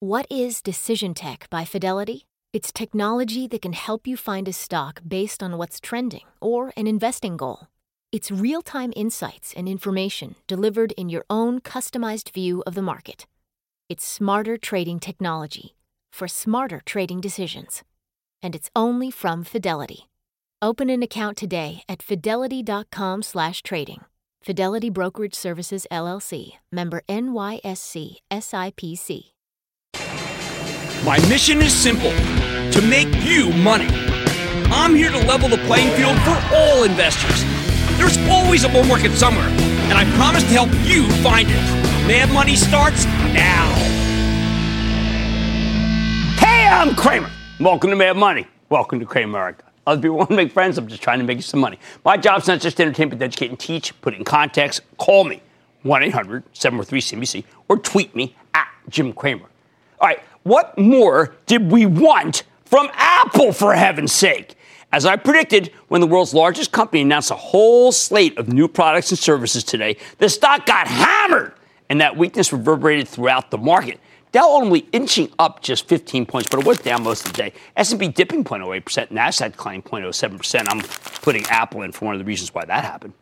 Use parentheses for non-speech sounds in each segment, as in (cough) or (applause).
What is Decision Tech by Fidelity? It's technology that can help you find a stock based on what's trending or an investing goal. It's real time insights and information delivered in your own customized view of the market. It's smarter trading technology for smarter trading decisions. And it's only from Fidelity. Open an account today at fidelity.com/trading. Fidelity Brokerage Services LLC, member NYSE SIPC. My mission is simple to make you money. I'm here to level the playing field for all investors. There's always a bull market somewhere, and I promise to help you find it. Mad Money starts now. Hey, I'm Cramer. Welcome to Mad Money. Welcome to Cramer America. Other people want to make friends. I'm just trying to make you some money. My job's not just to entertain, but to educate and teach, put in context. Call me, 1 800 743 CNBC, or tweet me at Jim Cramer. All right, what more did we want from Apple, for heaven's sake? As I predicted, when the world's largest company announced a whole slate of new products and services today, the stock got hammered, and that weakness reverberated throughout the market. Dow ultimately inching up just 15 points, but it was down most of the day. S&P dipping 0.08%, Nasdaq declining 0.07%. I'm putting Apple in for one of the reasons why that happened.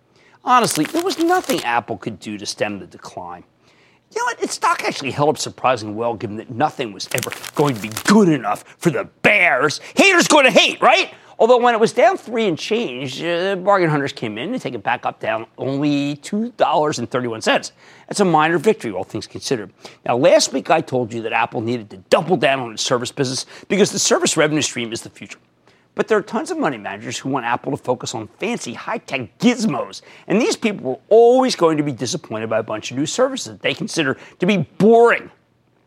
Honestly, there was nothing Apple could do to stem the decline. You know what? Its stock actually held up surprisingly well, given that nothing was ever going to be good enough for the bears. Haters going to hate, right? Although when it was down three and change, uh, bargain hunters came in and take it back up down only $2.31. That's a minor victory, all things considered. Now, last week I told you that Apple needed to double down on its service business because the service revenue stream is the future. But there are tons of money managers who want Apple to focus on fancy, high tech gizmos. And these people are always going to be disappointed by a bunch of new services they consider to be boring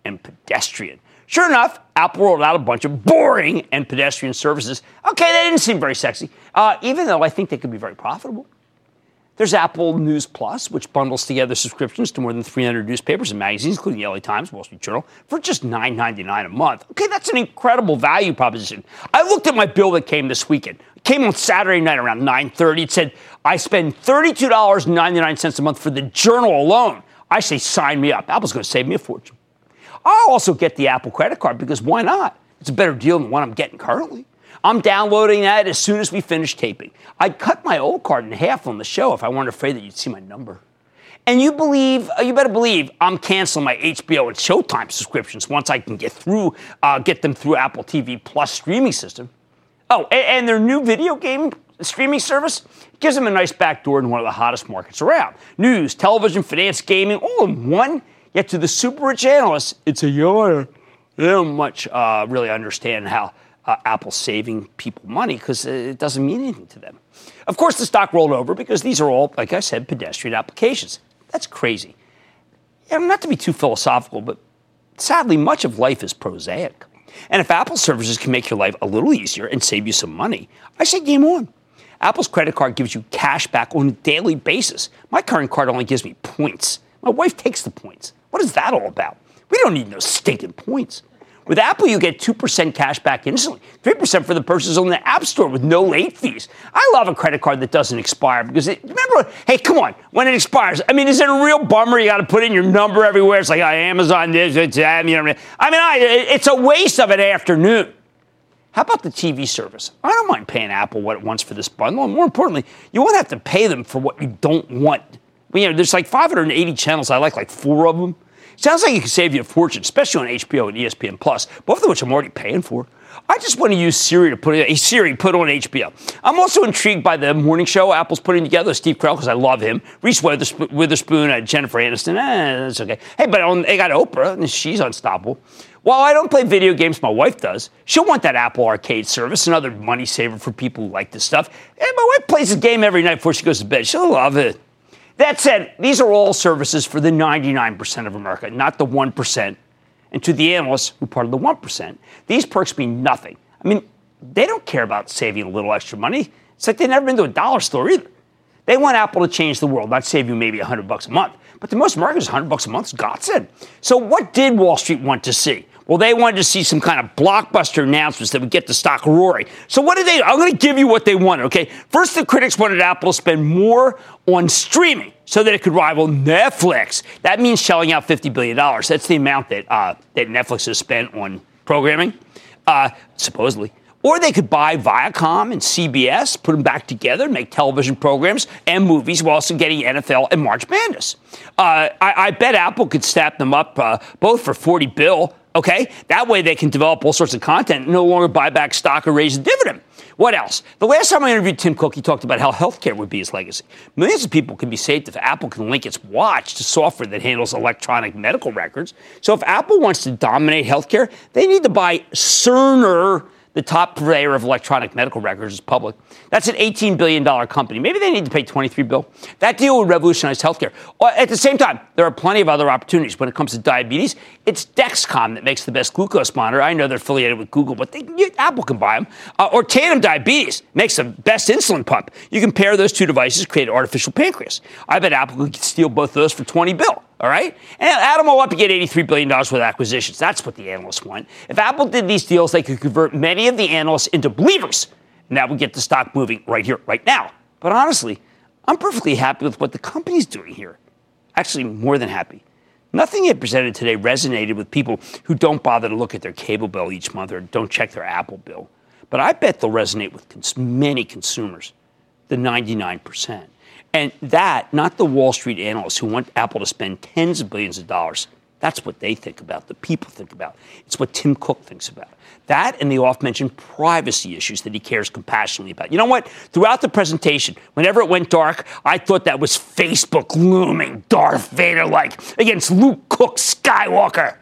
and pedestrian. Sure enough, Apple rolled out a bunch of boring and pedestrian services. Okay, they didn't seem very sexy, uh, even though I think they could be very profitable. There's Apple News Plus, which bundles together subscriptions to more than 300 newspapers and magazines, including the LA Times, Wall Street Journal, for just $9.99 a month. Okay, that's an incredible value proposition. I looked at my bill that came this weekend. It came on Saturday night around 9:30. It said I spend $32.99 a month for the Journal alone. I say sign me up. Apple's going to save me a fortune. I'll also get the Apple credit card because why not? It's a better deal than what I'm getting currently. I'm downloading that as soon as we finish taping. I'd cut my old card in half on the show if I weren't afraid that you'd see my number. And you believe, uh, you better believe, I'm canceling my HBO and Showtime subscriptions once I can get through, uh, get them through Apple TV Plus streaming system. Oh, and, and their new video game streaming service gives them a nice backdoor in one of the hottest markets around. News, television, finance, gaming, all in one Yet to the super rich analysts, it's a yawn. They don't much uh, really understand how uh, Apple's saving people money because it doesn't mean anything to them. Of course, the stock rolled over because these are all, like I said, pedestrian applications. That's crazy. Yeah, not to be too philosophical, but sadly, much of life is prosaic. And if Apple services can make your life a little easier and save you some money, I say game on. Apple's credit card gives you cash back on a daily basis. My current card only gives me points. My wife takes the points. What is that all about? We don't need no stinking points. With Apple, you get 2% cash back instantly, 3% for the purchases on the App Store with no late fees. I love a credit card that doesn't expire because it, remember, hey, come on, when it expires, I mean, is it a real bummer? You got to put in your number everywhere. It's like oh, Amazon this, it's that, you know. I mean, I, it's a waste of an afternoon. How about the TV service? I don't mind paying Apple what it wants for this bundle. And more importantly, you won't have to pay them for what you don't want you know, there's like 580 channels. I like like four of them. Sounds like it could save you a fortune, especially on HBO and ESPN Plus, both of which I'm already paying for. I just want to use Siri to put a Siri put on HBO. I'm also intrigued by the morning show Apple's putting together. Steve Carell because I love him. Reese Witherspoon, Witherspoon Jennifer Aniston. Eh, that's okay. Hey, but on, they got Oprah, and she's unstoppable. While I don't play video games, my wife does. She'll want that Apple Arcade service, another money saver for people who like this stuff. And my wife plays a game every night before she goes to bed. She'll love it. That said, these are all services for the 99% of America, not the 1%. And to the analysts who are part of the 1%, these perks mean nothing. I mean, they don't care about saving a little extra money. It's like they've never been to a dollar store either. They want Apple to change the world, not save you maybe 100 bucks a month. But to most Americans, 100 bucks a month is godsend. So what did Wall Street want to see? Well, they wanted to see some kind of blockbuster announcements that would get the stock roaring. So what did they? I'm going to give you what they wanted. Okay, first the critics wanted Apple to spend more on streaming so that it could rival Netflix. That means shelling out $50 billion. That's the amount that, uh, that Netflix has spent on programming, uh, supposedly. Or they could buy Viacom and CBS, put them back together, make television programs and movies while also getting NFL and March Madness. Uh, I, I, bet Apple could snap them up uh, both for 40 bill. Okay, that way they can develop all sorts of content, no longer buy back stock or raise a dividend. What else? The last time I interviewed Tim Cook, he talked about how healthcare would be his legacy. Millions of people can be saved if Apple can link its watch to software that handles electronic medical records. So if Apple wants to dominate healthcare, they need to buy Cerner the top purveyor of electronic medical records is public. That's an $18 billion company. Maybe they need to pay 23 bill. That deal would revolutionize healthcare. Uh, at the same time, there are plenty of other opportunities. When it comes to diabetes, it's Dexcom that makes the best glucose monitor. I know they're affiliated with Google, but they, Apple can buy them. Uh, or Tandem Diabetes makes the best insulin pump. You can pair those two devices, create an artificial pancreas. I bet Apple could steal both of those for 20 bill. All right? And add them all up, you get $83 billion worth of acquisitions. That's what the analysts want. If Apple did these deals, they could convert many of the analysts into believers. And that would get the stock moving right here, right now. But honestly, I'm perfectly happy with what the company's doing here. Actually, more than happy. Nothing it presented today resonated with people who don't bother to look at their cable bill each month or don't check their Apple bill. But I bet they'll resonate with cons- many consumers, the 99%. And that, not the Wall Street analysts who want Apple to spend tens of billions of dollars. That's what they think about, the people think about. It's what Tim Cook thinks about. That and the oft mentioned privacy issues that he cares compassionately about. You know what? Throughout the presentation, whenever it went dark, I thought that was Facebook looming Darth Vader like against Luke Cook Skywalker.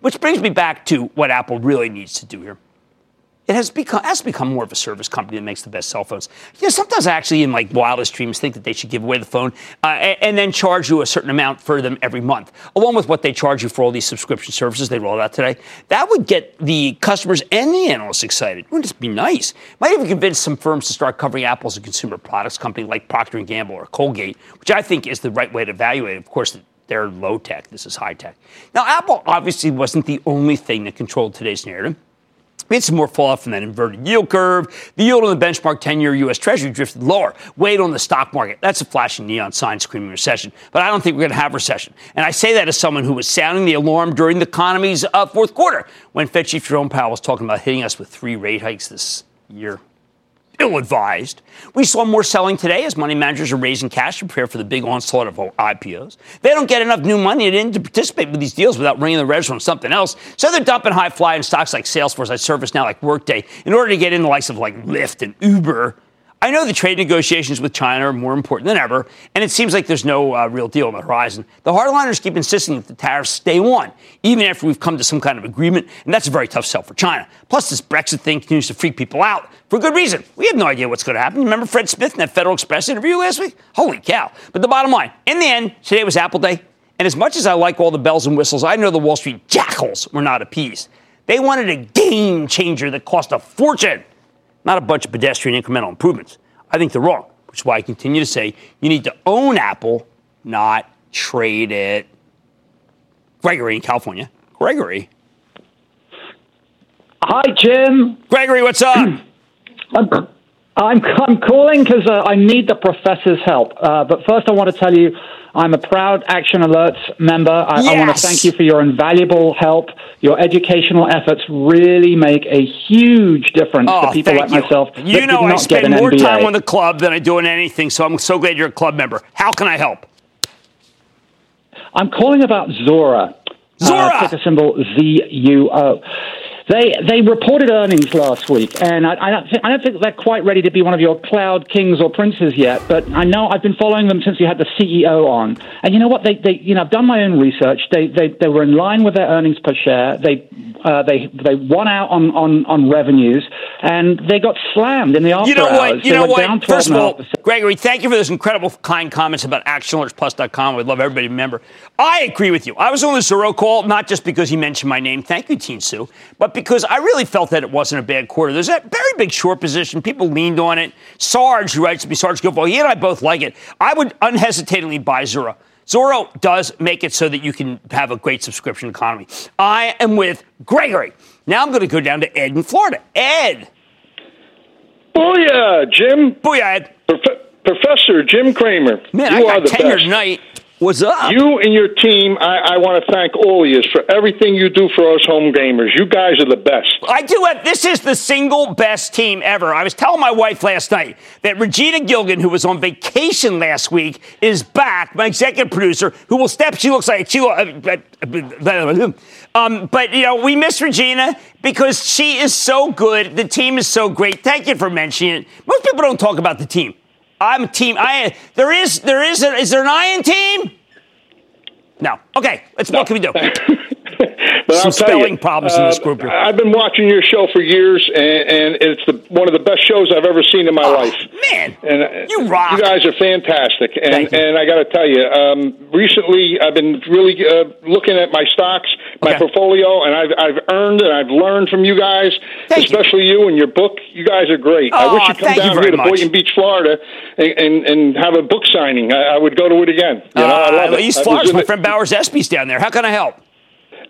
Which brings me back to what Apple really needs to do here it has become has become more of a service company that makes the best cell phones. You know, sometimes I actually, in like wildest dreams, think that they should give away the phone uh, and, and, then charge you a certain amount for them every month, along with what they charge you for all these subscription services they rolled out today. That would get the customers and the analysts excited. Wouldn't just be nice? Might even convince some firms to start covering Apple as a consumer products company like Procter and Gamble or Colgate, which I think is the right way to evaluate. Of course, they're low tech. This is high tech. Now, Apple obviously wasn't the only thing that controlled today's narrative. We some more fallout from that inverted yield curve. The yield on the benchmark 10 year U.S. Treasury drifted lower, weighed on the stock market. That's a flashing neon sign screaming recession. But I don't think we're going to have recession. And I say that as someone who was sounding the alarm during the economy's uh, fourth quarter when Fed Chief Jerome Powell was talking about hitting us with three rate hikes this year ill advised. We saw more selling today as money managers are raising cash to prepare for the big onslaught of IPOs. They don't get enough new money in to participate with these deals without ringing the revs from something else. So they're dumping high flying stocks like Salesforce, like ServiceNow, like Workday, in order to get in the likes of like Lyft and Uber I know the trade negotiations with China are more important than ever, and it seems like there's no uh, real deal on the horizon. The hardliners keep insisting that the tariffs stay on, even after we've come to some kind of agreement, and that's a very tough sell for China. Plus, this Brexit thing continues to freak people out for good reason. We have no idea what's going to happen. Remember Fred Smith in that Federal Express interview last week? Holy cow. But the bottom line, in the end, today was Apple Day, and as much as I like all the bells and whistles, I know the Wall Street jackals were not appeased. They wanted a game changer that cost a fortune, not a bunch of pedestrian incremental improvements. I think they're wrong, which is why I continue to say you need to own Apple, not trade it. Gregory in California. Gregory. Hi, Jim. Gregory, what's up? (clears throat) I'm, I'm, calling because uh, I need the professor's help. Uh, but first, I want to tell you I'm a proud Action Alerts member. I, yes. I want to thank you for your invaluable help. Your educational efforts really make a huge difference oh, to people like you. myself. You know, I spend more MBA. time on the club than I do on anything, so I'm so glad you're a club member. How can I help? I'm calling about Zora. Zuora! Uh, ticker symbol Z U O. They they reported earnings last week, and I, I, don't think, I don't think they're quite ready to be one of your cloud kings or princes yet. But I know I've been following them since you had the CEO on, and you know what? They they you know I've done my own research. They they, they were in line with their earnings per share. They uh, they they won out on, on, on revenues, and they got slammed in the after You know hours. what? You know what? First of all, Gregory, thank you for those incredible kind comments about ActionAlertsPlus.com. We'd love everybody to remember. I agree with you. I was on the Zuora call not just because he mentioned my name. Thank you, Tien Tzuo, but because I really felt that it wasn't a bad quarter. There's a very big short position. People leaned on it. Sarge, who writes to me, Sarge Gilfoyle, he and I both like it. I would unhesitatingly buy Zuora. Zorro does make it so that you can have a great subscription economy. I am with Gregory. Now I'm going to go down to Ed in Florida. Ed. Oh, Booyah, Jim. Booyah, Ed. Prof- Professor Jim Cramer. Man, you I are got the tenure best. tonight. What's up? You and your team, I, I want to thank all of you for everything you do for us home gamers. You guys are the best. I do have. This is the single best team ever. I was telling my wife last night that Regina Gilgan, who was on vacation last week, is back. My executive producer, who will step. She looks like she. Um, but you know, we miss Regina because she is so good. The team is so great. Thank you for mentioning it. Most people don't talk about the team. I'm a team. I there is there is a, is there an iron team? No. Okay. Let's what can we do? (laughs) But Some spelling you, problems in this uh, group. I've been watching your show for years, and, and it's the, one of the best shows I've ever seen in my life. Man, And uh, you rock. You guys are fantastic, and you. and I got to tell you, um, recently I've been really uh, looking at my stocks, my Okay. portfolio, and I've I've earned and I've learned from you guys, Thank especially you. and your book. You guys are great. Aw, I wish you'd come thank you down here to much. Boynton Beach, Florida, and, and and have a book signing. I, I would go to it again. You know, I Uh, love it. East Florida. My friend Bowers Espy's down there. How can I help?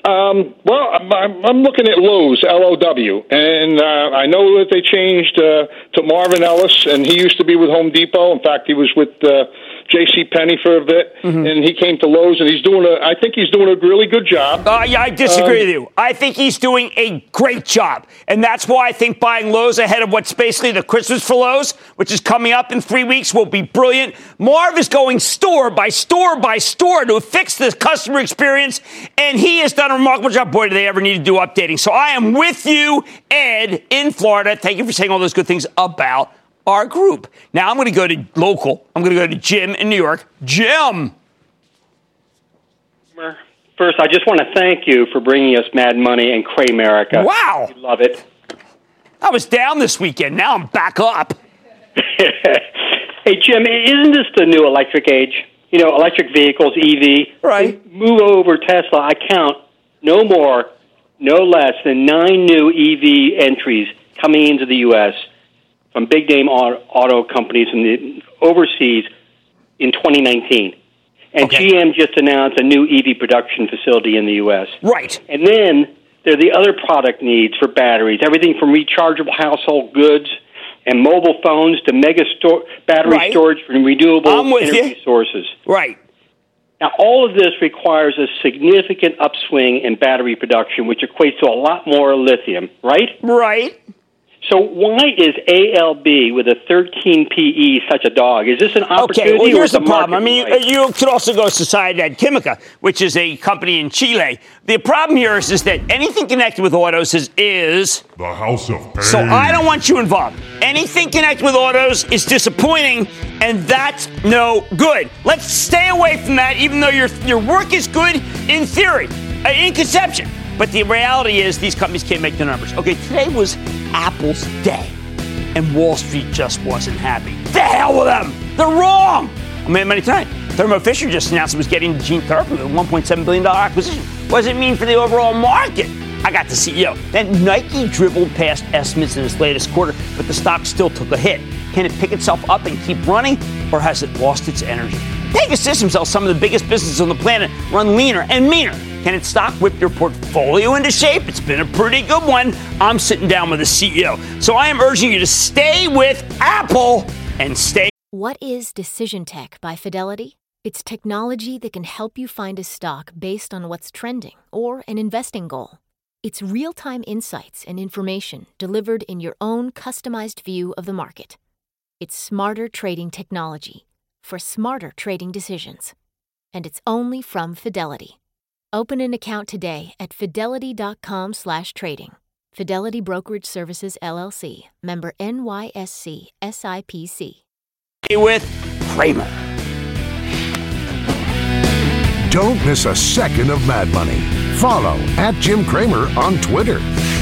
Um, well, I'm, I'm I'm looking at Lowe's, L O W, and uh, I know that they changed uh, to Marvin Ellison, and he used to be with Home Depot. In fact, he was with uh, J.C. Penney for a bit, Mm-hmm. and he came to Lowe's, and he's doing a. I think he's doing a really good job. Uh, yeah, I disagree Um, with you. I think he's doing a great job. And that's why I think buying Lowe's ahead of what's basically the Christmas for Lowe's, which is coming up in three weeks, will be brilliant. Marv is going store by store by store to fix the customer experience. And he has done a remarkable job. Boy, do they ever need to do updating. So I am with you, Ed, in Florida. Thank you for saying all those good things about our group. Now I'm going to go to local. I'm going to go to Jim in New York. Jim. First, I just want to thank you for bringing us Mad Money and Cramerica. Wow. We love it. I was down this weekend. Now I'm back up. (laughs) hey, Jim, isn't this the new electric age? You know, electric vehicles, EV. Right. Move over Tesla. I count no more, no less than nine new EV entries coming into the U.S. from big name auto, companies in the overseas in 2019. And Okay. GM just announced a new EV production facility in the U.S. Right. And then there are the other product needs for batteries, everything from rechargeable household goods and mobile phones to mega store, battery Right. storage from renewable energy you. sources. Right. Now, all of this requires a significant upswing in battery production, which equates to a lot more lithium, right? Right. So, why is ALB with a 13 PE such a dog? Is this an opportunity Okay, well, or here's is the the problem. I mean, right? you, you could also go to Sociedad Quimica, which is a company in Chile. The problem here is, is that anything connected with autos is, is The House of Pain. so I don't want you involved. Anything connected with autos is disappointing, and that's no good. Let's stay away from that, even though your your work is good in theory, uh, in conception. But the reality is, these companies can't make the numbers. Okay, today was Apple's day, and Wall Street just wasn't happy. The hell with them! They're wrong. I made money tonight. Thermo Fisher just announced it was getting gene therapy with a $1.7 billion acquisition. What does it mean for the overall market? I got the CEO. Then Nike dribbled past estimates in its latest quarter, but the stock still took a hit. Can it pick itself up and keep running, or has it lost its energy? Pegasystems sells some of the biggest businesses on the planet run leaner and meaner. Can its stock whip your portfolio into shape? It's been a pretty good one. I'm sitting down with the CEO. So I am urging you to stay with Apple and stay. What is Decision Tech by Fidelity? It's technology that can help you find a stock based on what's trending or an investing goal. It's real time insights and information delivered in your own customized view of the market. It's smarter trading technology for smarter trading decisions. And it's only from Fidelity. Open an account today at fidelity.com slash trading. Fidelity Brokerage Services LLC, member NYSE SIPC. with Cramer. Don't miss a second of Mad Money. Follow at Jim Cramer on Twitter.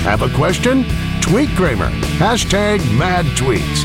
Have a question? Tweet Cramer. Hashtag mad tweets.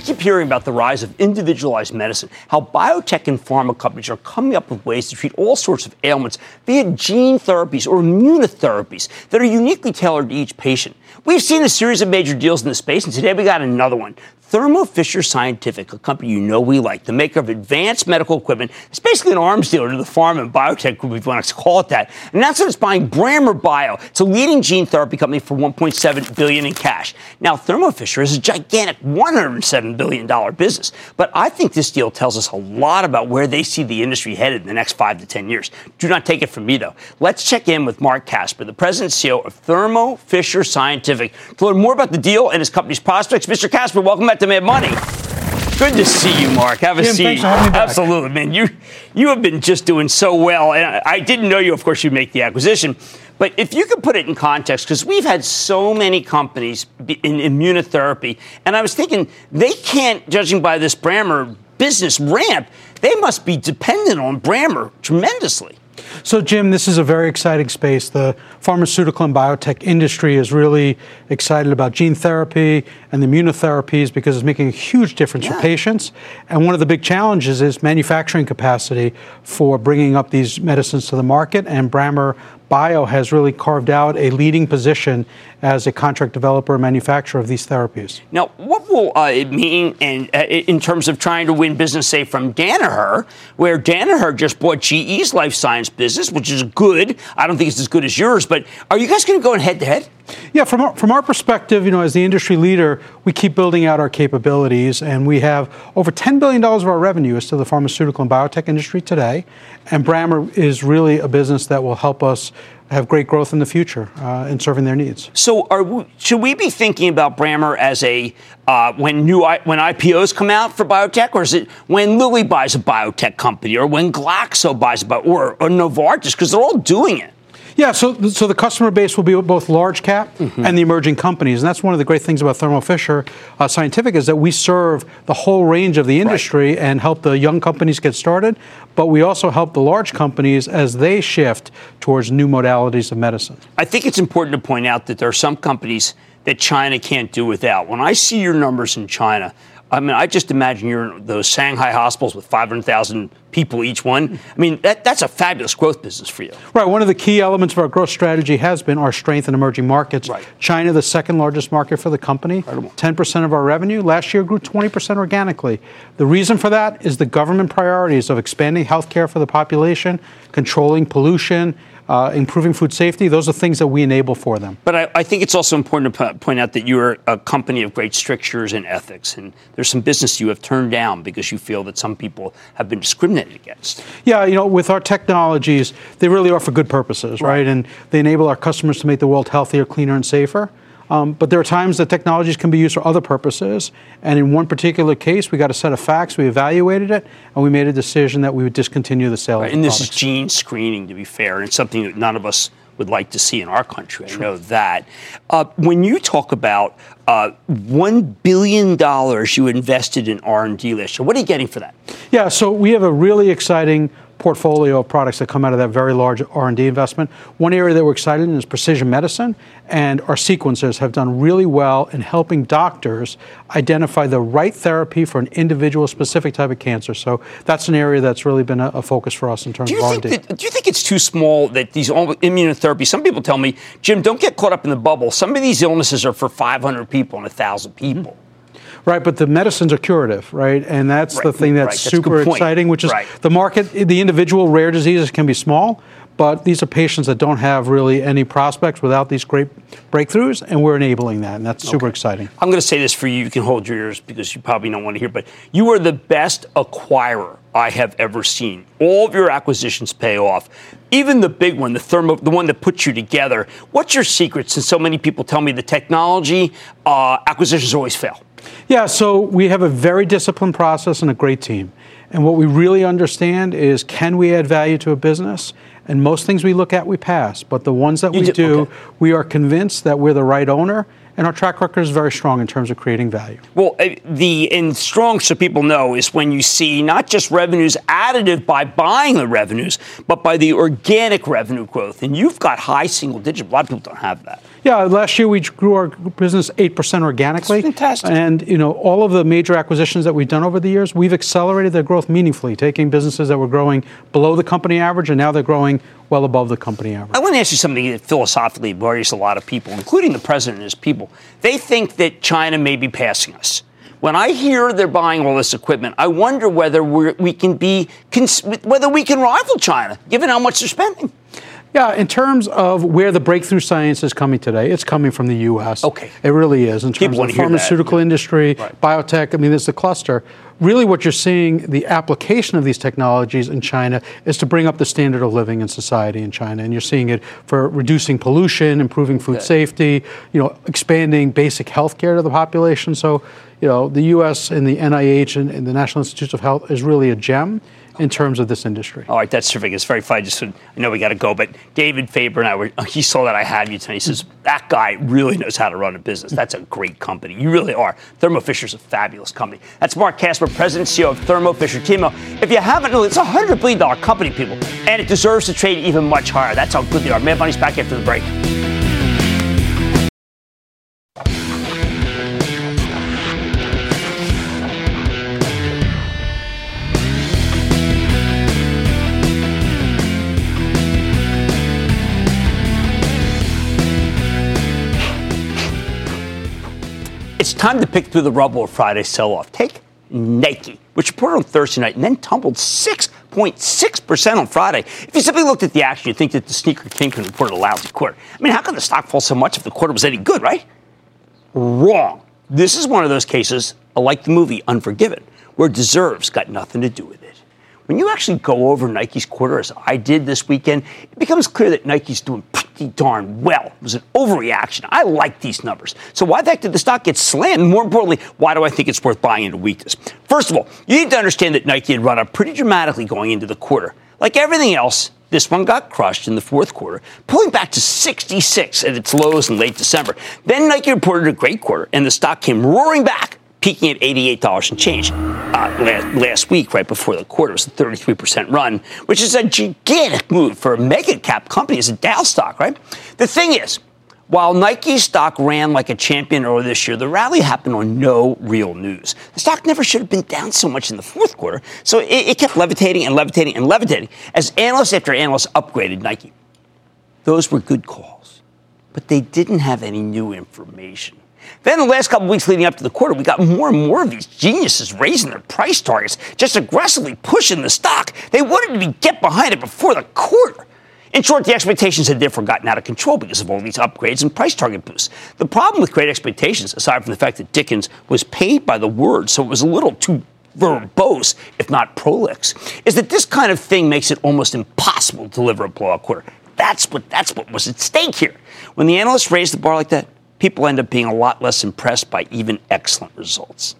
we keep hearing about the rise of individualized medicine, how biotech and pharma companies are coming up with ways to treat all sorts of ailments via gene therapies or immunotherapies that are uniquely tailored to each patient. We've seen a series of major deals in the space, and today we got another one. Thermo Fisher Scientific, a company you know we like, the maker of advanced medical equipment, it's basically an arms dealer to the pharma and biotech group, if you want to call it that. And that's what it's buying Brammer Bio. It's a leading gene therapy company for 1.7 billion in cash. Now, Thermo Fisher is a gigantic 107 billion dollar business, but I think this deal tells us a lot about where they see the industry headed in the next five to 10 years. Do not take it from me, though. Let's check in with Marc Casper, the president and CEO of Thermo Fisher Scientific, to learn more about the deal and his company's prospects. Mr. Casper, welcome back to Mad Money. Good to see you, Mark. Have a Jim, seat. for me back. Absolutely, man. You you have been just doing so well, and I, I didn't know you. Of course, you make the acquisition, but if you could put it in context, because we've had so many companies in immunotherapy, and I was thinking they can't, judging by this Brammer business ramp, they must be dependent on Brammer tremendously. So, Jim, this is a very exciting space. The pharmaceutical and biotech industry is really excited about gene therapy and the immunotherapies because it's making a huge difference Yeah. for patients. And one of the big challenges is manufacturing capacity for bringing up these medicines to the market. And Brammer Bio has really carved out a leading position as a contract developer and manufacturer of these therapies. Now, what will uh, it mean in, uh, in terms of trying to win business, say, from Danaher, where Danaher just bought GE's life science business, which is good. I don't think it's as good as yours, but are you guys going to go in head to head? Yeah, from our, from our perspective, you know, as the industry leader, we keep building out our capabilities, and we have over $10 billion of our revenue is to the pharmaceutical and biotech industry today. And Brammer is really a business that will help us have great growth in the future uh, in serving their needs. So, are we, should we be thinking about Brammer as a uh, when new I, when IPOs come out for biotech, or is it when Lilly buys a biotech company, or when Glaxo buys a bio, or, or Novartis, because they're all doing it? Yeah, so so the customer base will be both large cap and the emerging companies, and that's one of the great things about Thermo Fisher uh, Scientific is that we serve the whole range of the industry and help the young companies get started, but we also help the large companies as they shift towards new modalities of medicine. I think it's important to point out that there are some companies that China can't do without. When I see your numbers in China, I mean, I just imagine you're in those Shanghai hospitals with 500,000 people each one. I mean, that, that's a fabulous growth business for you. Right. One of the key elements of our growth strategy has been our strength in emerging markets. Right. China, the second largest market for the company, 10% of our revenue. Last year grew 20% organically. The reason for that is the government priorities of expanding healthcare for the population, controlling pollution, uh, improving food safety. Those are things that we enable for them. But I, I think it's also important to po- point out that you're a company of great strictures and ethics, and there's some business you have turned down because you feel that some people have been discriminated against. Yeah, you know, with our technologies, they really are for good purposes, right? And they enable our customers to make the world healthier, cleaner, and safer. Um, but there are times that technologies can be used for other purposes. And in one particular case, we got a set of facts, we evaluated it, and we made a decision that we would discontinue the sale of Right, the and this is gene screening, to be fair, and it's something that none of us would like to see in our country. I know that. Uh, when you talk about uh, one billion dollars you invested in R and D last year, what are you getting for that? Yeah, so we have a really exciting portfolio of products that come out of that very large R&D investment. One area that we're excited in is precision medicine, and our sequencers have done really well in helping doctors identify the right therapy for an individual specific type of cancer. So that's an area that's really been a, a focus for us in terms of R&D. that, do you think it's too small that these all- immunotherapy? Some people tell me, Jim, don't get caught up in the bubble. Some of these illnesses are for 500 people and 1,000 people. Right, but the medicines are curative, right? And that's the thing that's right, that's super exciting, which is Right. the market, the individual rare diseases can be small, but these are patients that don't have really any prospects without these great breakthroughs, and we're enabling that, and that's super exciting. I'm going to say this for you. You can hold your ears because you probably don't want to hear, but you are the best acquirer I have ever seen. All of your acquisitions pay off. Even the big one, the thermo, the one that puts you together. What's your secret? Since so many people tell me the technology uh, acquisitions always fail. Yeah, so we have a very disciplined process and a great team. And what we really understand is can we add value to a business? And most things we look at, we pass. But the ones that You we do- do, okay. we are convinced that we're the right owner, and our track record is very strong in terms of creating value. Well, uh, the and strong, so people know, is when you see not just revenues additive by buying the revenues, but by the organic revenue growth. And you've got high single digit. A lot of people don't have that. Yeah, last year we grew our business 8% organically. That's fantastic. And, you know, all of the major acquisitions that we've done over the years, we've accelerated their growth meaningfully, taking businesses that were growing below the company average and now they're growing well above the company average. I want to ask you something that philosophically worries a lot of people, including the president and his people. They think that China may be passing us. When I hear they're buying all this equipment, I wonder whether we're, we can be whether we can rival China, given how much they're spending. Yeah, in terms of where the breakthrough science is coming today, it's coming from the U.S. Okay. It really is. In terms People of the that, pharmaceutical industry, Right. biotech, I mean, there's the cluster. Really, what you're seeing, the application of these technologies in China is to bring up the standard of living in society in China. And you're seeing it for reducing pollution, improving food safety, you know, expanding basic health care to the population. So, you know, the U.S. and the NIH and, and the National Institutes of Health is really a gem in terms of this industry. All right, that's terrific. It's very funny. Just I know we got to go, but David Faber and I were. (laughs) He saw that I had you tonight. He says that guy really knows how to run a business. That's a great company. You really are. Thermo Fisher's a fabulous company. That's Marc Casper, President CEO of Thermo Fisher. Timo, if you haven't it's a hundred billion dollar company, people, and it deserves to trade even much higher. That's how good they are. Mad Money's back after the break. It's time to pick through the rubble of Friday's sell off. Take Nike, which reported on Thursday night and then tumbled 6.6% on Friday. If you simply looked at the action, you'd think that the sneaker kingpin reported a lousy quarter. I mean, how could the stock fall so much if the quarter was any good, right? Wrong. This is one of those cases, like the movie Unforgiven, where deserves got nothing to do with it. When you actually go over Nike's quarter, as I did this weekend, it becomes clear that Nike's doing pretty darn well. It was an overreaction. I like these numbers. So why the heck did the stock get slammed? More importantly, why do I think it's worth buying into weakness? First of all, you need to understand that Nike had run up pretty dramatically going into the quarter. Like everything else, this one got crushed in the fourth quarter, pulling back to 66 at its lows in late December. Then Nike reported a great quarter, and the stock came roaring back peaking at $88 and change uh, last, last week, right before the quarter. Was a 33% run, which is a gigantic move for a mega cap company as a Dow stock, right? The thing is, while Nike stock ran like a champion earlier this year, the rally happened on no real news. The stock never should have been down so much in the fourth quarter, so it, it kept levitating and levitating and levitating as analyst after analyst upgraded Nike. Those were good calls, but they didn't have any new information. Then the last couple weeks leading up to the quarter, we got more and more of these geniuses raising their price targets, just aggressively pushing the stock. They wanted to get behind it before the quarter. In short, the expectations had therefore gotten out of control because of all these upgrades and price target boosts. The problem with great expectations, aside from the fact that Dickens was paid by the word, so it was a little too verbose, if not prolix, is that this kind of thing makes it almost impossible to deliver a blowout quarter. That's what that's what was at stake here. When the analysts raised the bar like that, people end up being a lot less impressed by even excellent results.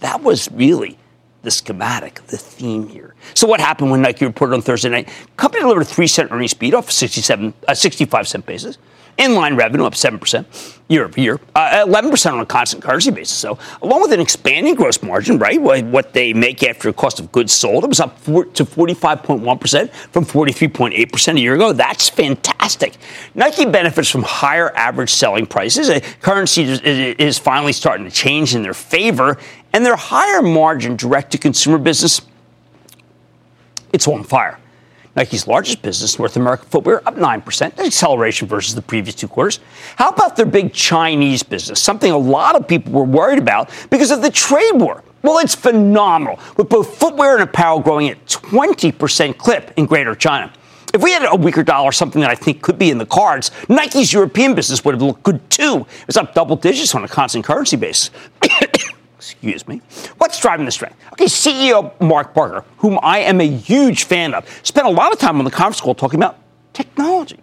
That was really the schematic, the theme here. So what happened when Nike reported on Thursday night? Company delivered a three cent earnings beat off a 67, uh, 65 cent basis. Inline revenue up 7% year over year, uh, 11% on a constant currency basis. So, along with an expanding gross margin, right, what they make after cost of goods sold, it was up four, to 45.1% from 43.8% a year ago. That's fantastic. Nike benefits from higher average selling prices. Uh, Currency is finally starting to change in their favor, and their higher margin direct to consumer business it's on fire. Nike's largest business, North American footwear, up 9%, an acceleration versus the previous two quarters. How about their big Chinese business, something a lot of people were worried about because of the trade war? Well, it's phenomenal, with both footwear and apparel growing at 20% clip in Greater China. If we had a weaker dollar, something that I think could be in the cards, Nike's European business would have looked good too. It's up double digits on a constant currency basis. Excuse me. What's driving the strength? Okay, CEO Mark Parker, whom I am a huge fan of, spent a lot of time on the conference call talking about technology.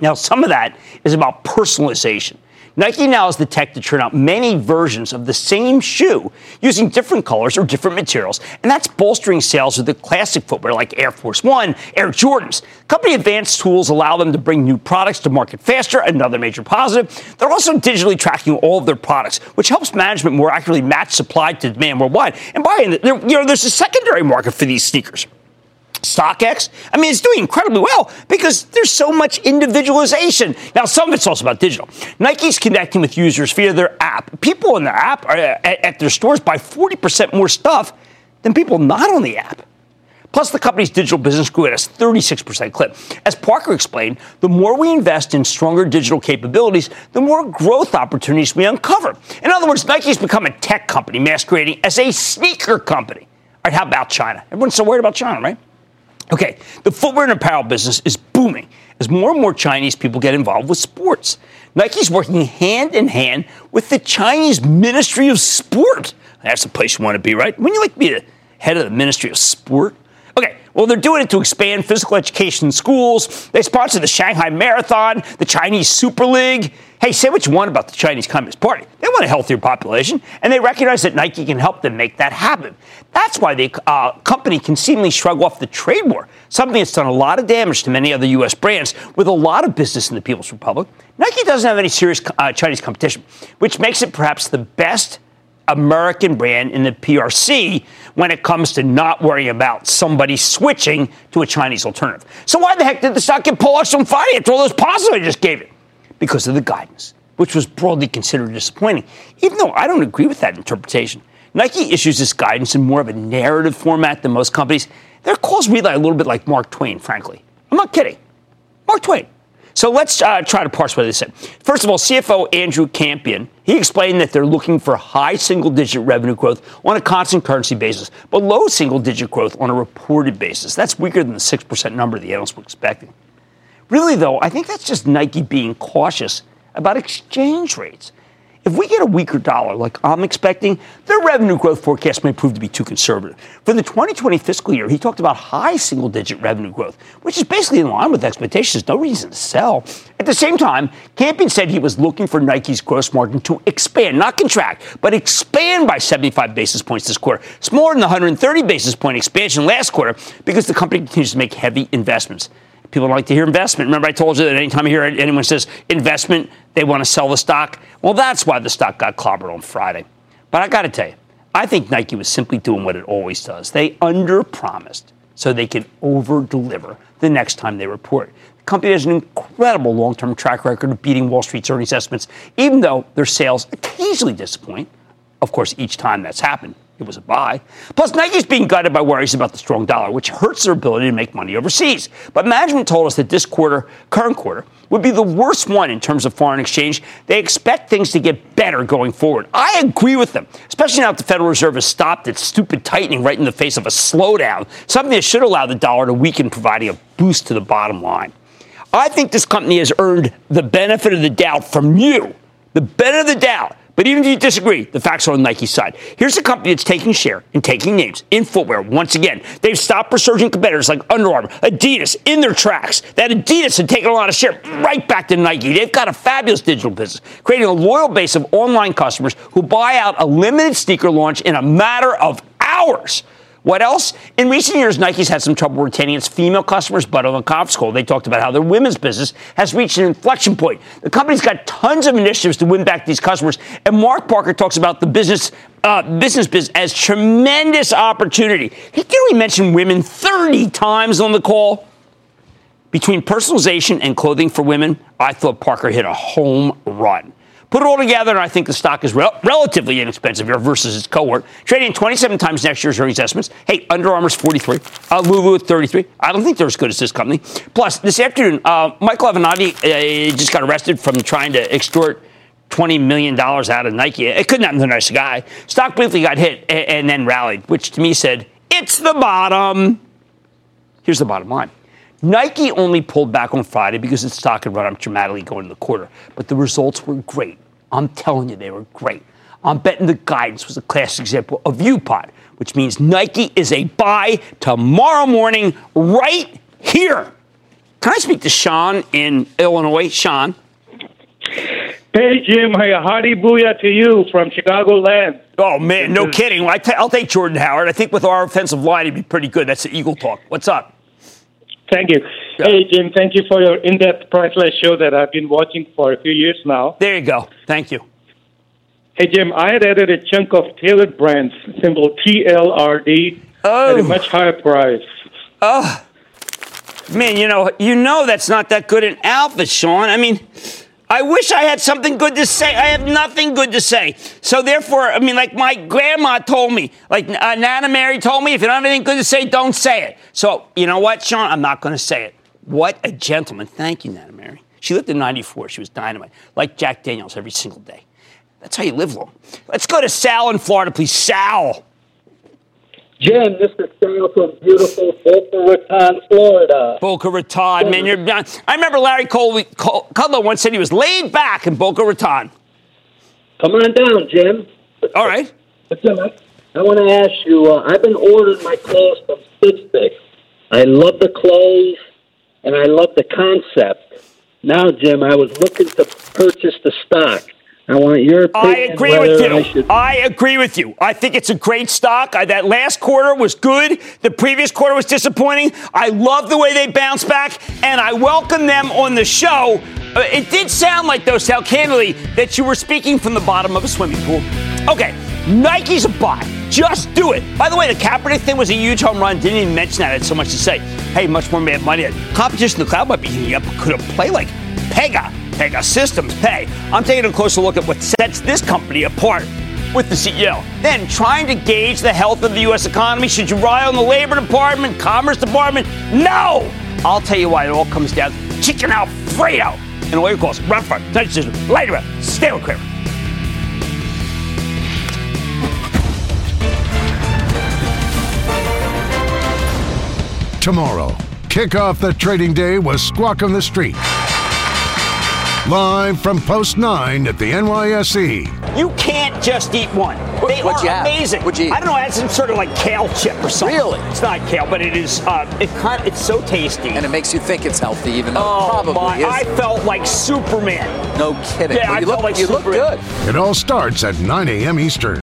Now, some of that is about personalization. Nike now has the tech to turn out many versions of the same shoe using different colors or different materials, and that's bolstering sales of the classic footwear like Air Force One, Air Jordans. Company advanced tools allow them to bring new products to market faster, another major positive. They're also digitally tracking all of their products, which helps management more accurately match supply to demand worldwide. And by you know, there's a secondary market for these sneakers. StockX. I mean, it's doing incredibly well because there's so much individualization. Now, some of it's also about digital. Nike's connecting with users via their app. People in their app are, at their stores buy 40% more stuff than people not on the app. Plus, the company's digital business grew at a 36% clip. As Parker explained, the more we invest in stronger digital capabilities, the more growth opportunities we uncover. In other words, Nike's become a tech company masquerading as a sneaker company. All right, how about China? Everyone's so worried about China, right? Okay, the footwear and apparel business is booming as more and more Chinese people get involved with sports. Nike's working hand in hand with the Chinese Ministry of Sport. That's the place you want to be, right? Wouldn't you like to be the head of the Ministry of Sport? Okay, well, they're doing it to expand physical education in schools. They sponsor the Shanghai Marathon, the Chinese Super League. Hey, say what you want about the Chinese Communist Party. They want a healthier population, and they recognize that Nike can help them make that happen. That's why the uh, company can seemingly shrug off the trade war, something that's done a lot of damage to many other U.S. brands with a lot of business in the People's Republic. Nike doesn't have any serious uh, Chinese competition, which makes it perhaps the best American brand in the PRC when it comes to not worrying about somebody switching to a Chinese alternative. So why the heck did the stock get polished on Friday after all those positives I just gave it? Because of the guidance, which was broadly considered disappointing, even though I don't agree with that interpretation. Nike issues this guidance in more of a narrative format than most companies. Their calls read like a little bit like Mark Twain, frankly. I'm not kidding. Mark Twain. So let's uh, try to parse what they said. First of all, CFO Andrew Campion, he explained that they're looking for high single digit revenue growth on a constant currency basis, but low single digit growth on a reported basis. That's weaker than the 6% number the analysts were expecting. Really, though, I think that's just Nike being cautious about exchange rates. If we get a weaker dollar, like I'm expecting, their revenue growth forecast may prove to be too conservative. For the 2020 fiscal year, he talked about high single digit revenue growth, which is basically in line with expectations. No reason to sell. At the same time, Campion said he was looking for Nike's gross margin to expand, not contract, but expand by 75 basis points this quarter. It's more than the 130 basis point expansion last quarter because the company continues to make heavy investments. People like to hear investment. Remember, I told you that anytime I hear anyone says investment, they want to sell the stock. Well, that's why the stock got clobbered on Friday. But I got to tell you, I think Nike was simply doing what it always does. They underpromised so they can over deliver the next time they report. The company has an incredible long term track record of beating Wall Street's earnings estimates, even though their sales occasionally disappoint. Of course, each time that's happened, it was a buy. Plus, Nike's being guided by worries about the strong dollar, which hurts their ability to make money overseas. But management told us that this quarter, current quarter, would be the worst one in terms of foreign exchange. They expect things to get better going forward. I agree with them, especially now that the Federal Reserve has stopped its stupid tightening right in the face of a slowdown, something that should allow the dollar to weaken, providing a boost to the bottom line. I think this company has earned the benefit of the doubt from you, the benefit of the doubt but even if you disagree, the facts are on Nike's side. Here's a company that's taking share and taking names in footwear once again. They've stopped resurgent competitors like Under Armour, Adidas in their tracks. That Adidas had taken a lot of share right back to Nike. They've got a fabulous digital business, creating a loyal base of online customers who buy out a limited sneaker launch in a matter of hours. What else? In recent years, Nike's had some trouble retaining its female customers, but on the conference call, they talked about how their women's business has reached an inflection point. The company's got tons of initiatives to win back these customers, and Mark Parker talks about the business uh, business business as tremendous opportunity. He only mentioned women 30 times on the call. Between personalization and clothing for women, I thought Parker hit a home run. Put it all together, and I think the stock is rel- relatively inexpensive here versus its cohort, trading 27 times next year's earnings estimates. Hey, Under Armour's 43, uh, Lulu at 33. I don't think they're as good as this company. Plus, this afternoon, uh, Michael Avenatti uh, just got arrested from trying to extort $20 million out of Nike. It couldn't happen to a nice guy. Stock briefly got hit and, and then rallied, which to me said, it's the bottom. Here's the bottom line. Nike only pulled back on Friday because its stock had run up dramatically going into the quarter, but the results were great. I'm telling you, they were great. I'm betting the guidance was a classic example of UPOD, which means Nike is a buy tomorrow morning right here. Can I speak to Sean in Illinois? Sean. Hey, Jim. Hey, a hearty booyah to you from Chicagoland. Oh, man, no kidding. I t- I'll take Jordan Howard. I think with our offensive line, he'd be pretty good. That's the Eagle talk. What's up? Thank you. Yeah. Hey, Jim, thank you for your in depth priceless show that I've been watching for a few years now. There you go. Thank you. Hey, Jim, I had added a chunk of tailored brands, symbol TLRD, oh. at a oh. much higher price. Oh, man, you know, you know that's not that good an outfit, Sean. I mean, I wish I had something good to say. I have nothing good to say. So therefore, I mean, like my grandma told me, like uh, Nana Mary told me, if you don't have anything good to say, don't say it. So you know what, Sean? I'm not going to say it. What a gentleman. Thank you, Nana Mary. She lived in 94. She was dynamite, like Jack Daniels every single day. That's how you live long. Let's go to Sal in Florida, please. Sal. Jim, this is Sal from beautiful Boca Raton, Florida. Boca Raton, man. You're, done. I remember Larry Cole, Cole, Kudlow once said he was laid back in Boca Raton. Come on down, Jim. All right. But Jim, I, I want to ask you. Uh, I've been ordering my clothes from Stitch I love the clothes, and I love the concept. Now, Jim, I was looking to purchase the stock. I want your opinion. I agree with you. I, should... I, agree with you. I think it's a great stock. I, that last quarter was good. The previous quarter was disappointing. I love the way they bounce back, and I welcome them on the show. Uh, it did sound like, though, Sal, candidly, that you were speaking from the bottom of a swimming pool. Okay, Nike's a buy. Just do it. By the way, the Kaepernick thing was a huge home run. Didn't even mention that. I had so much to say. Hey, much more mad money. Competition in the cloud might be heating up. Could a play like Pega Pegasystems pay. I'm taking a closer look at what sets this company apart with the CEO. Then trying to gauge the health of the U.S. economy. Should you rely on the Labor Department, Commerce Department? No! I'll tell you why it all comes down to chicken Alfredo. And your calls, for it, decision, later, stay with Cramer. Tomorrow, kick off the trading day with Squawk on the Street Live from Post 9 at the NYSE. You can't just eat one. What, they are amazing. What'd you eat? I don't know. It's some sort of like kale chip or something. Really? It's not kale, but it is. Uh, it kind. It's so tasty. And it makes you think it's healthy, even though oh, it probably my, is. I felt like Superman. No kidding. Yeah, well, I you felt look, like you Superman. look good. It all starts at 9 a.m. Eastern.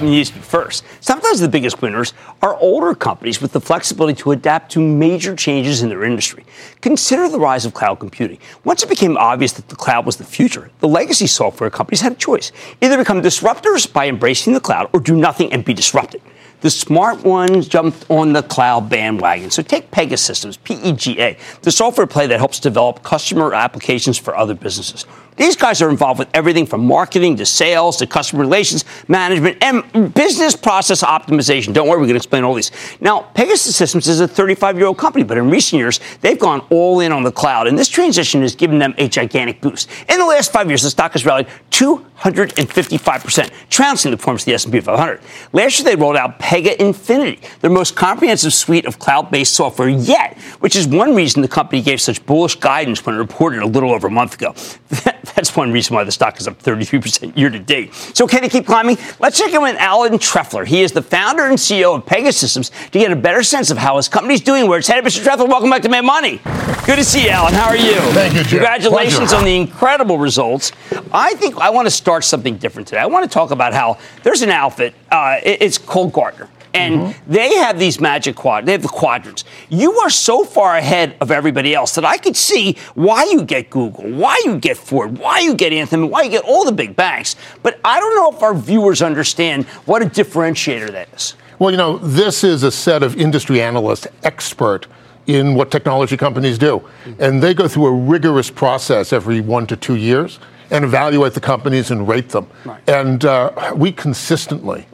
Be first. Sometimes the biggest winners are older companies with the flexibility to adapt to major changes in their industry. Consider the rise of cloud computing. Once it became obvious that the cloud was the future, the legacy software companies had a choice either become disruptors by embracing the cloud or do nothing and be disrupted. The smart ones jumped on the cloud bandwagon. So take Pegasystems, P-E-G-A, the software play that helps develop customer applications for other businesses. These guys are involved with everything from marketing to sales to customer relations management and business process optimization. Don't worry, we're going to explain all these. Now, Pegasystems is a 35 year old company, but in recent years, they've gone all in on the cloud, and this transition has given them a gigantic boost. In the last five years, the stock has rallied 255%, trouncing the performance of the S&P 500. Last year, they rolled out Pega Infinity, their most comprehensive suite of cloud-based software yet, which is one reason the company gave such bullish guidance when it reported a little over a month ago. (laughs) That's one reason why the stock is up 33% year to date. So can it keep climbing? Let's check in with Alan Trefler. He is the founder and CEO of Pegasystems to get a better sense of how his company is doing, where it's headed. Mr. Trefler, welcome back to Mad Money. Good to see you, Alan. How are you? Thank you, Jim. Congratulations Pleasure. on the incredible results. I think I want to start something different today. I want to talk about how there's an outfit. Uh, it's called Gartner. And Mm-hmm. they have these magic quad. They have the quadrants. You are so far ahead of everybody else that I could see why you get Google, why you get Ford, why you get Anthem, why you get all the big banks. But I don't know if our viewers understand what a differentiator that is. Well, you know, this is a set of industry analysts, expert in what technology companies do. And they go through a rigorous process every one to two years and evaluate the companies and rate them. And uh, we consistently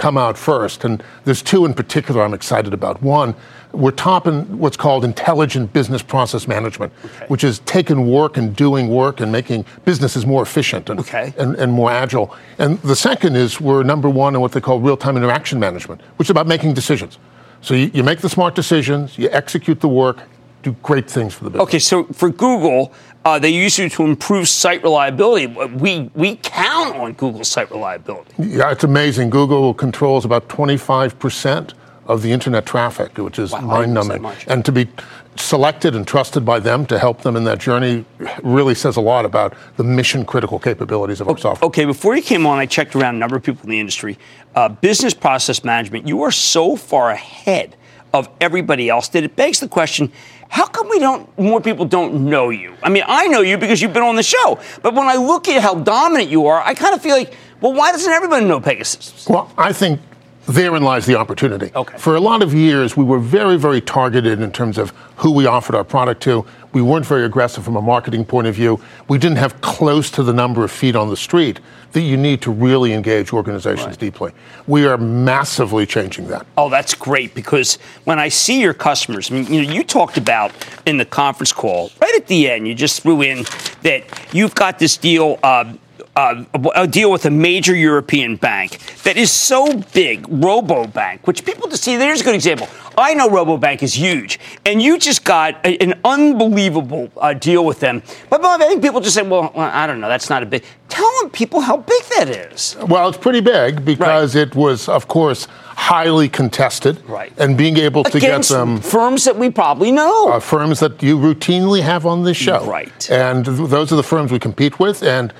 come out first. And there's two in particular I'm excited about. One, we're topping what's called intelligent business process management, which is taking work and doing work and making businesses more efficient and, Okay. and, and more agile. And the second is we're number one in what they call real time interaction management, which is about making decisions. So you, you make the smart decisions, you execute the work, do great things for the business. Okay, so for Google, uh, they use you to improve site reliability. We, we count on Google's site reliability. Yeah, it's amazing. Google controls about 25% of the internet traffic, which is Wow, I didn't know mind numbing. And to be selected and trusted by them to help them in that journey really says a lot about the mission critical capabilities of our software. Okay, before you came on, I checked around a number of people in the industry. Uh, business process management, you are so far ahead of everybody else that it begs the question How come we don't? More people don't know you. I mean, I know you because you've been on the show. But when I look at how dominant you are, I kind of feel like, well, why doesn't everybody know Pegasus? Well, I think therein lies the opportunity. Okay. For a lot of years, we were very, very targeted in terms of who we offered our product to. We weren't very aggressive from a marketing point of view. We didn't have close to the number of feet on the street that you need to really engage organizations Right. deeply. We are massively changing that. Oh, that's great because when I see your customers, I mean, you know, you talked about in the conference call right at the end, you just threw in that you've got this deal. Uh, uh, a deal with a major European bank that is so big, Rabobank, which people just see. There's a good example. I know Rabobank is huge, and you just got a- an unbelievable uh, deal with them. But Bob, I think people just say, "Well, I don't know, that's not a big." Tell them people how big that is. Well, it's pretty big because it was, of course, highly contested. Right. And being able to Against get them. firms that we probably know. uh, firms that you routinely have on this show. Right. And th- those are the firms we compete with and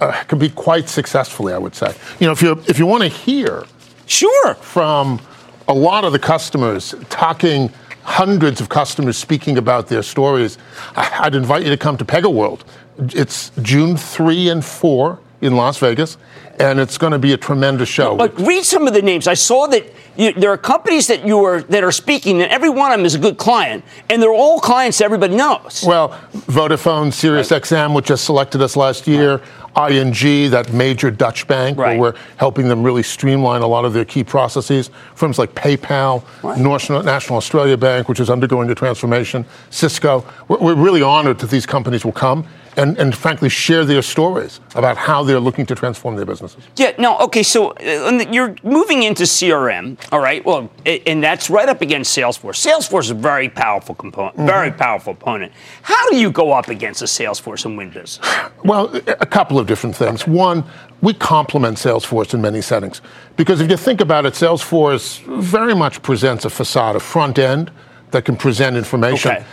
uh, be quite successfully, I would say. You know, if you if you want to hear sure from a lot of the customers talking hundreds of customers speaking about their stories, I'd invite you to come to Pega World. It's June 3 and 4 in Las Vegas, and it's going to be a tremendous show. But read some of the names. I saw that you, there are companies that you are that are speaking, and every one of them is a good client, and they're all clients everybody knows. Well, Vodafone, SiriusXM, which just selected us last year, ING, that major Dutch bank, where we're helping them really streamline a lot of their key processes. Firms like PayPal, National, National Australia Bank, which is undergoing a transformation, Cisco. We're, we're really honored that these companies will come and, and, frankly, share their stories about how they're looking to transform their businesses. Yeah, no, okay, so uh, you're moving into CRM, all right? Well, and that's right up against Salesforce. Salesforce is a very powerful component, very powerful opponent. How do you go up against a Salesforce and win business? Well, a couple of different things. One, we complement Salesforce in many settings. Because if you think about it, Salesforce very much presents a facade, a front end that can present information. Okay.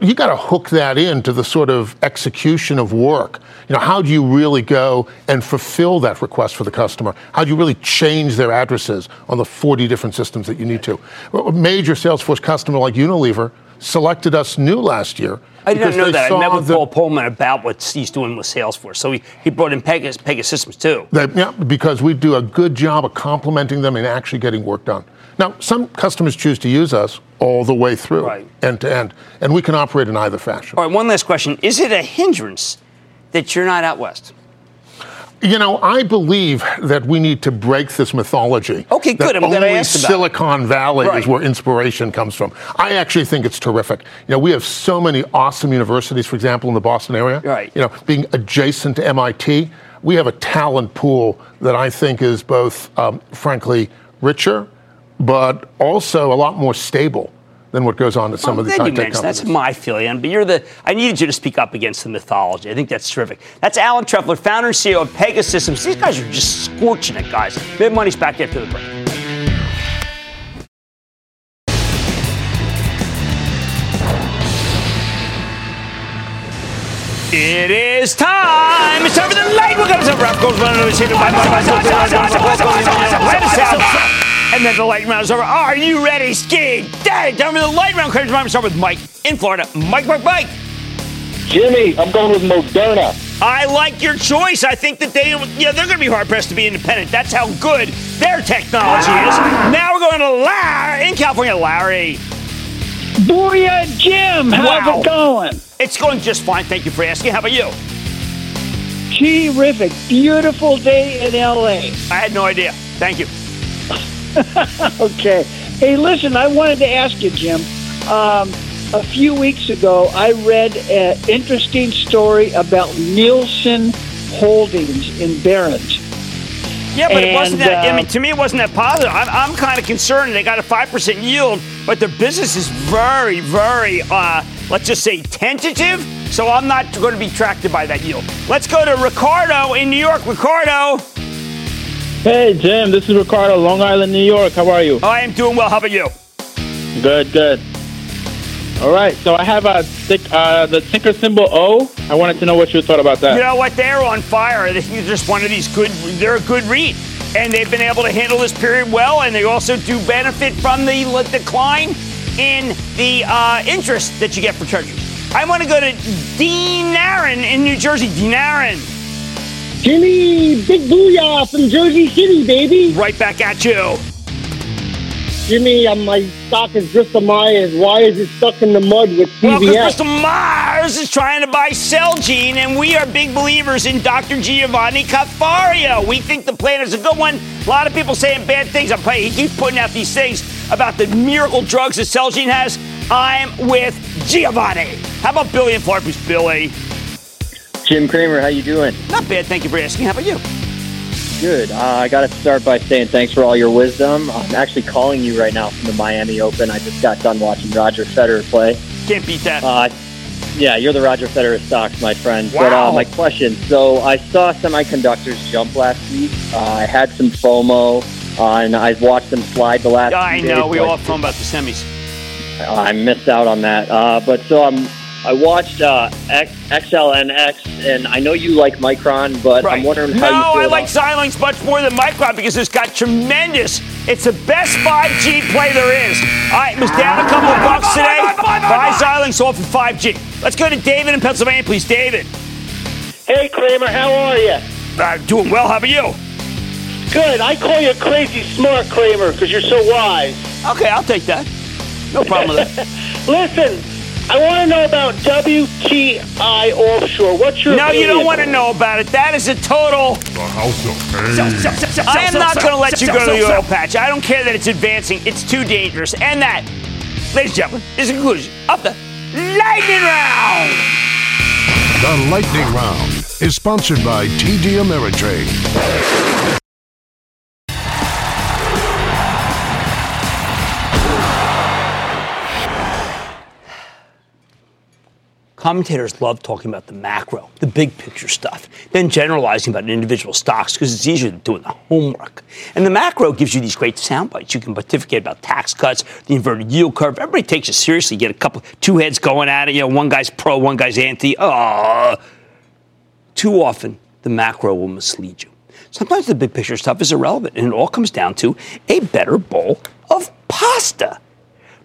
You got to hook that into the sort of execution of work. You know, how do you really go and fulfill that request for the customer? How do you really change their addresses on the 40 different systems that you need to? A major Salesforce customer like Unilever selected us new last year. I didn't know that. I met with the- Paul Polman about what he's doing with Salesforce. So he, he brought in Pegasus, Pegasystems too. They, yeah, because we do a good job of complementing them and actually getting work done. Now, some customers choose to use us all the way through, Right. end to end, and we can operate in either fashion. All right, one last question. Is it a hindrance that you're not out west? You know, I believe that we need to break this mythology. Okay, good. I'm glad I asked about. Silicon Valley Right. is where inspiration comes from. I actually think it's terrific. You know, we have so many awesome universities, for example, in the Boston area. Right. You know, being adjacent to MIT, we have a talent pool that I think is both, um, frankly, richer, but also a lot more stable than what goes on at some I'm of you high-tech mentioned. companies. That's my feeling. But you're the. I needed you to speak up against the mythology. I think that's terrific. That's Alan Trefler, founder and CEO of Pegasystems. These guys are just scorching it, guys. Mad Money's back after the break. It is time. It's time for the light. We're going to Ralph goes running over here. And then the light round is over. Are you ready, Ski? Daddy, time for the light round. Crazy round. Start with Mike in Florida. Mike, Mike, Mike. Jimmy, I'm going with Moderna. I like your choice. I think that they, yeah, they're going to be hard pressed to be independent. That's how good their technology is. Now we're going to Larry in California. Larry. Booyah, Jim. How's Wow. it going? It's going just fine. Thank you for asking. How about you? Terrific. Beautiful day in L.A. I had no idea. Thank you. (laughs) okay. Hey, listen, I wanted to ask you, Jim. Um, a few weeks ago, I read an interesting story about Nielsen Holdings in Barron's. Yeah, but it wasn't And, that. I uh, mean, to me, it wasn't that positive. I'm, I'm kind of concerned. They got a five percent yield, but their business is very, very, uh, let's just say, tentative. So I'm not going to be attracted by that yield. Let's go to Ricardo in New York. Ricardo. Hey, Jim, this is Ricardo, Long Island, New York. How are you? I am doing well. How about you? Good, good. All right, so I have a thick, uh, the ticker symbol O. I wanted to know what you thought about that. You know what? They're on fire. They're just one of these good. They're a good read, and they've been able to handle this period well. And they also do benefit from the decline. in the uh, interest that you get for treasuries. I want to go to Dean Aaron in New Jersey. Dean Aaron. Jimmy, big booyah from Jersey City, baby. Right back at you. Jimmy, um, my stock is Bristol Myers. Why is it stuck in the mud with Well, because CVS? Bristol Myers is trying to buy Celgene, and we are big believers in Dr. Giovanni Caforio. We think the plan is a good one. A lot of people saying bad things. I'm playing. He keeps putting out these things about the miracle drugs that Celgene has. I'm with Giovanni. How about Billy and Flarpies, Billy? Jim Cramer, how you doing? Not bad. Thank you for asking. How about you? Good. Uh, I got to start by saying thanks for all your wisdom. I'm actually calling you right now from the Miami Open. I just got done watching Roger Federer play. Can't beat that. Uh, yeah, you're the Roger Federer stocks, my friend. But Wow. uh, my question: So I saw semiconductors jump last week. Uh, I had some FOMO, uh, and I've watched them slide the last. I know. days, We all fun about the semis. I missed out on that. Uh, but so I'm. I watched uh, X, XLNX, and I know you like Micron, but I'm wondering how No, you feel I like about- Xilinx much more than Micron because it's got tremendous. It's the best 5G play there is. All right, it was down a couple of bucks today. Buy Xilinx off of 5G. Let's go to David in Pennsylvania, please. David. Hey, Cramer, how are you? Uh, doing well. How about you? Good. I call you crazy smart, Cramer, because you're so wise. Okay, I'll take that. No problem with that. (laughs) Listen, I want to know about WTI Offshore. What's your No, you don't want to know about it. That is a total. The House of Pain. I am not going to let you go to the oil patch. I don't care that it's advancing. It's too dangerous. And that, ladies and gentlemen, is the conclusion of the lightning round. The Lightning Round is sponsored by TD Ameritrade. Commentators love talking about the macro, the big picture stuff, then generalizing about individual stocks because it's easier than doing the homework. And the macro gives you these great sound bites. You can pontificate about tax cuts, the inverted yield curve. Everybody takes it seriously. You get a couple, two heads going at it. You know, one guy's pro, one guy's anti. Oh, too often the macro will mislead you. Sometimes the big picture stuff is irrelevant, and it all comes down to a better bowl of pasta.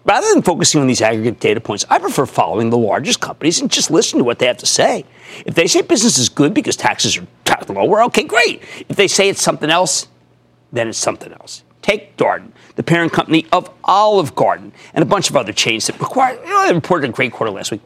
Rather than focusing on these aggregate data points, I prefer following the largest companies and just listen to what they have to say. If they say business is good because taxes are ta- lower, okay, great. If they say it's something else, then it's something else. Take Darden, the parent company of Olive Garden, and a bunch of other chains that require, you know, they reported a great quarter last week.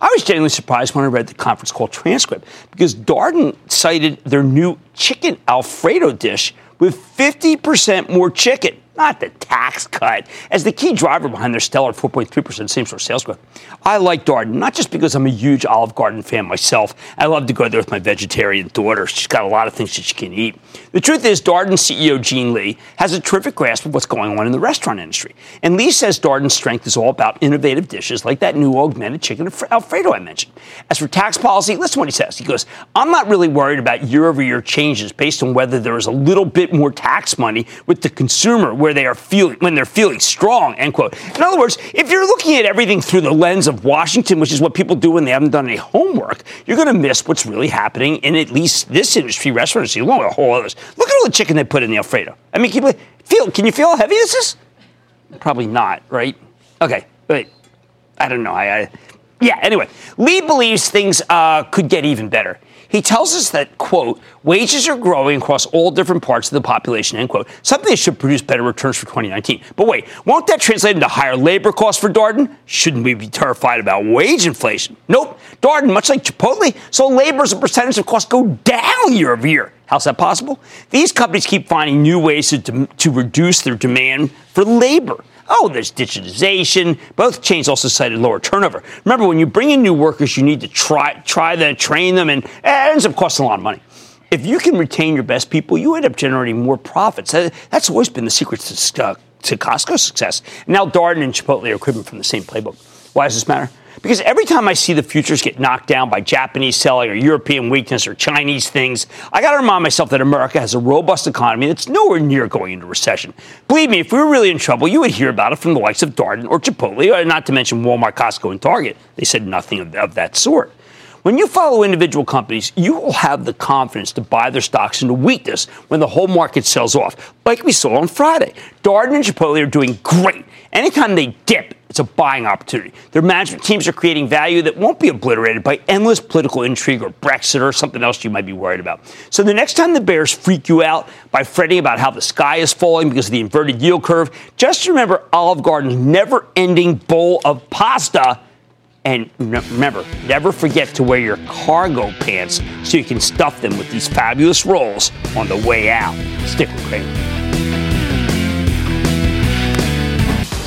I was genuinely surprised when I read the conference call transcript because Darden cited their new chicken Alfredo dish with 50% more chicken, not the tax cut, as the key driver behind their stellar 4.3% same store sales growth. I like Darden, not just because I'm a huge Olive Garden fan myself. I love to go there with my vegetarian daughter. She's got a lot of things that she can eat. The truth is, Darden CEO Gene Lee has a terrific grasp of what's going on in the restaurant industry. And Lee says Darden's strength is all about innovative dishes like that new augmented chicken Alfredo I mentioned. As for tax policy, listen to what he says. He goes, I'm not really worried about year over year changes based on whether there is a little bit more tax money with the consumer where they are feeling when they're feeling strong, end quote. In other words, if you're looking at everything through the lens of Washington, which is what people do when they haven't done any homework, you're going to miss what's really happening in at least this industry, restaurant industry, along with a whole others. Look at all the chicken they put in the Alfredo. I mean, can you feel? Can you feel how heavy this is? Probably not, right? Okay, wait. I don't know. I, I yeah. Anyway, Lee believes things uh, could get even better. He tells us that, quote, wages are growing across all different parts of the population, end quote, something that should produce better returns for 2019. But wait, won't that translate into higher labor costs for Darden? Shouldn't we be terrified about wage inflation? Nope. Darden, much like Chipotle, so labor as a percentage of costs go down year over year. How's that possible? These companies keep finding new ways to, to reduce their demand for labor. Oh, there's digitization. Both chains also cited lower turnover. Remember, when you bring in new workers, you need to try try them, train them, and it ends up costing a lot of money. If you can retain your best people, you end up generating more profits. That's always been the secret to, uh, to Costco's success. Now, Darden and Chipotle are cribbing from the same playbook. Why does this matter? Because every time I see the futures get knocked down by Japanese selling or European weakness or Chinese things, I got to remind myself that America has a robust economy that's nowhere near going into recession. Believe me, if we were really in trouble, you would hear about it from the likes of Darden or Chipotle, or not to mention Walmart, Costco, and Target. They said nothing of, of that sort. When you follow individual companies, you will have the confidence to buy their stocks into weakness when the whole market sells off, like we saw on Friday. Darden and Chipotle are doing great. Anytime they dip, It's a buying opportunity. Their management teams are creating value that won't be obliterated by endless political intrigue or Brexit or something else you might be worried about. So the next time the bears freak you out by fretting about how the sky is falling because of the inverted yield curve, just remember Olive Garden's never ending bowl of pasta. And remember, never forget to wear your cargo pants so you can stuff them with these fabulous rolls on the way out. Stick with Cramer.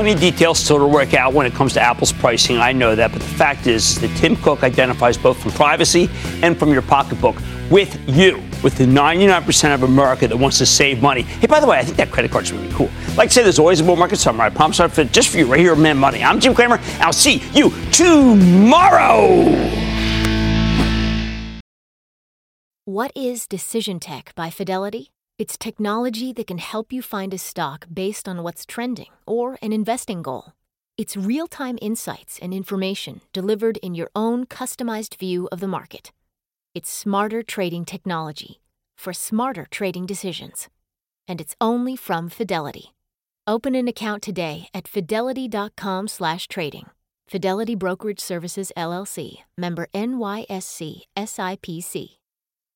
Plenty of details still to work out when it comes to Apple's pricing. I know that, but the fact is that Tim Cook identifies both from privacy and from your pocketbook with you, with the 99% of America that wants to save money. Hey, by the way, I think that credit card's really cool. Like I say, there's always a bull market somewhere. I promise I'll fit just for you right here on Mad Money. I'm Jim Cramer, and I'll see you tomorrow. What is Decision Tech by Fidelity? It's technology that can help you find a stock based on what's trending or an investing goal. It's real time insights and information delivered in your own customized view of the market. It's smarter trading technology for smarter trading decisions. And it's only from Fidelity. Open an account today at fidelity.com/trading. Fidelity Brokerage Services LLC, member NYSE SIPC.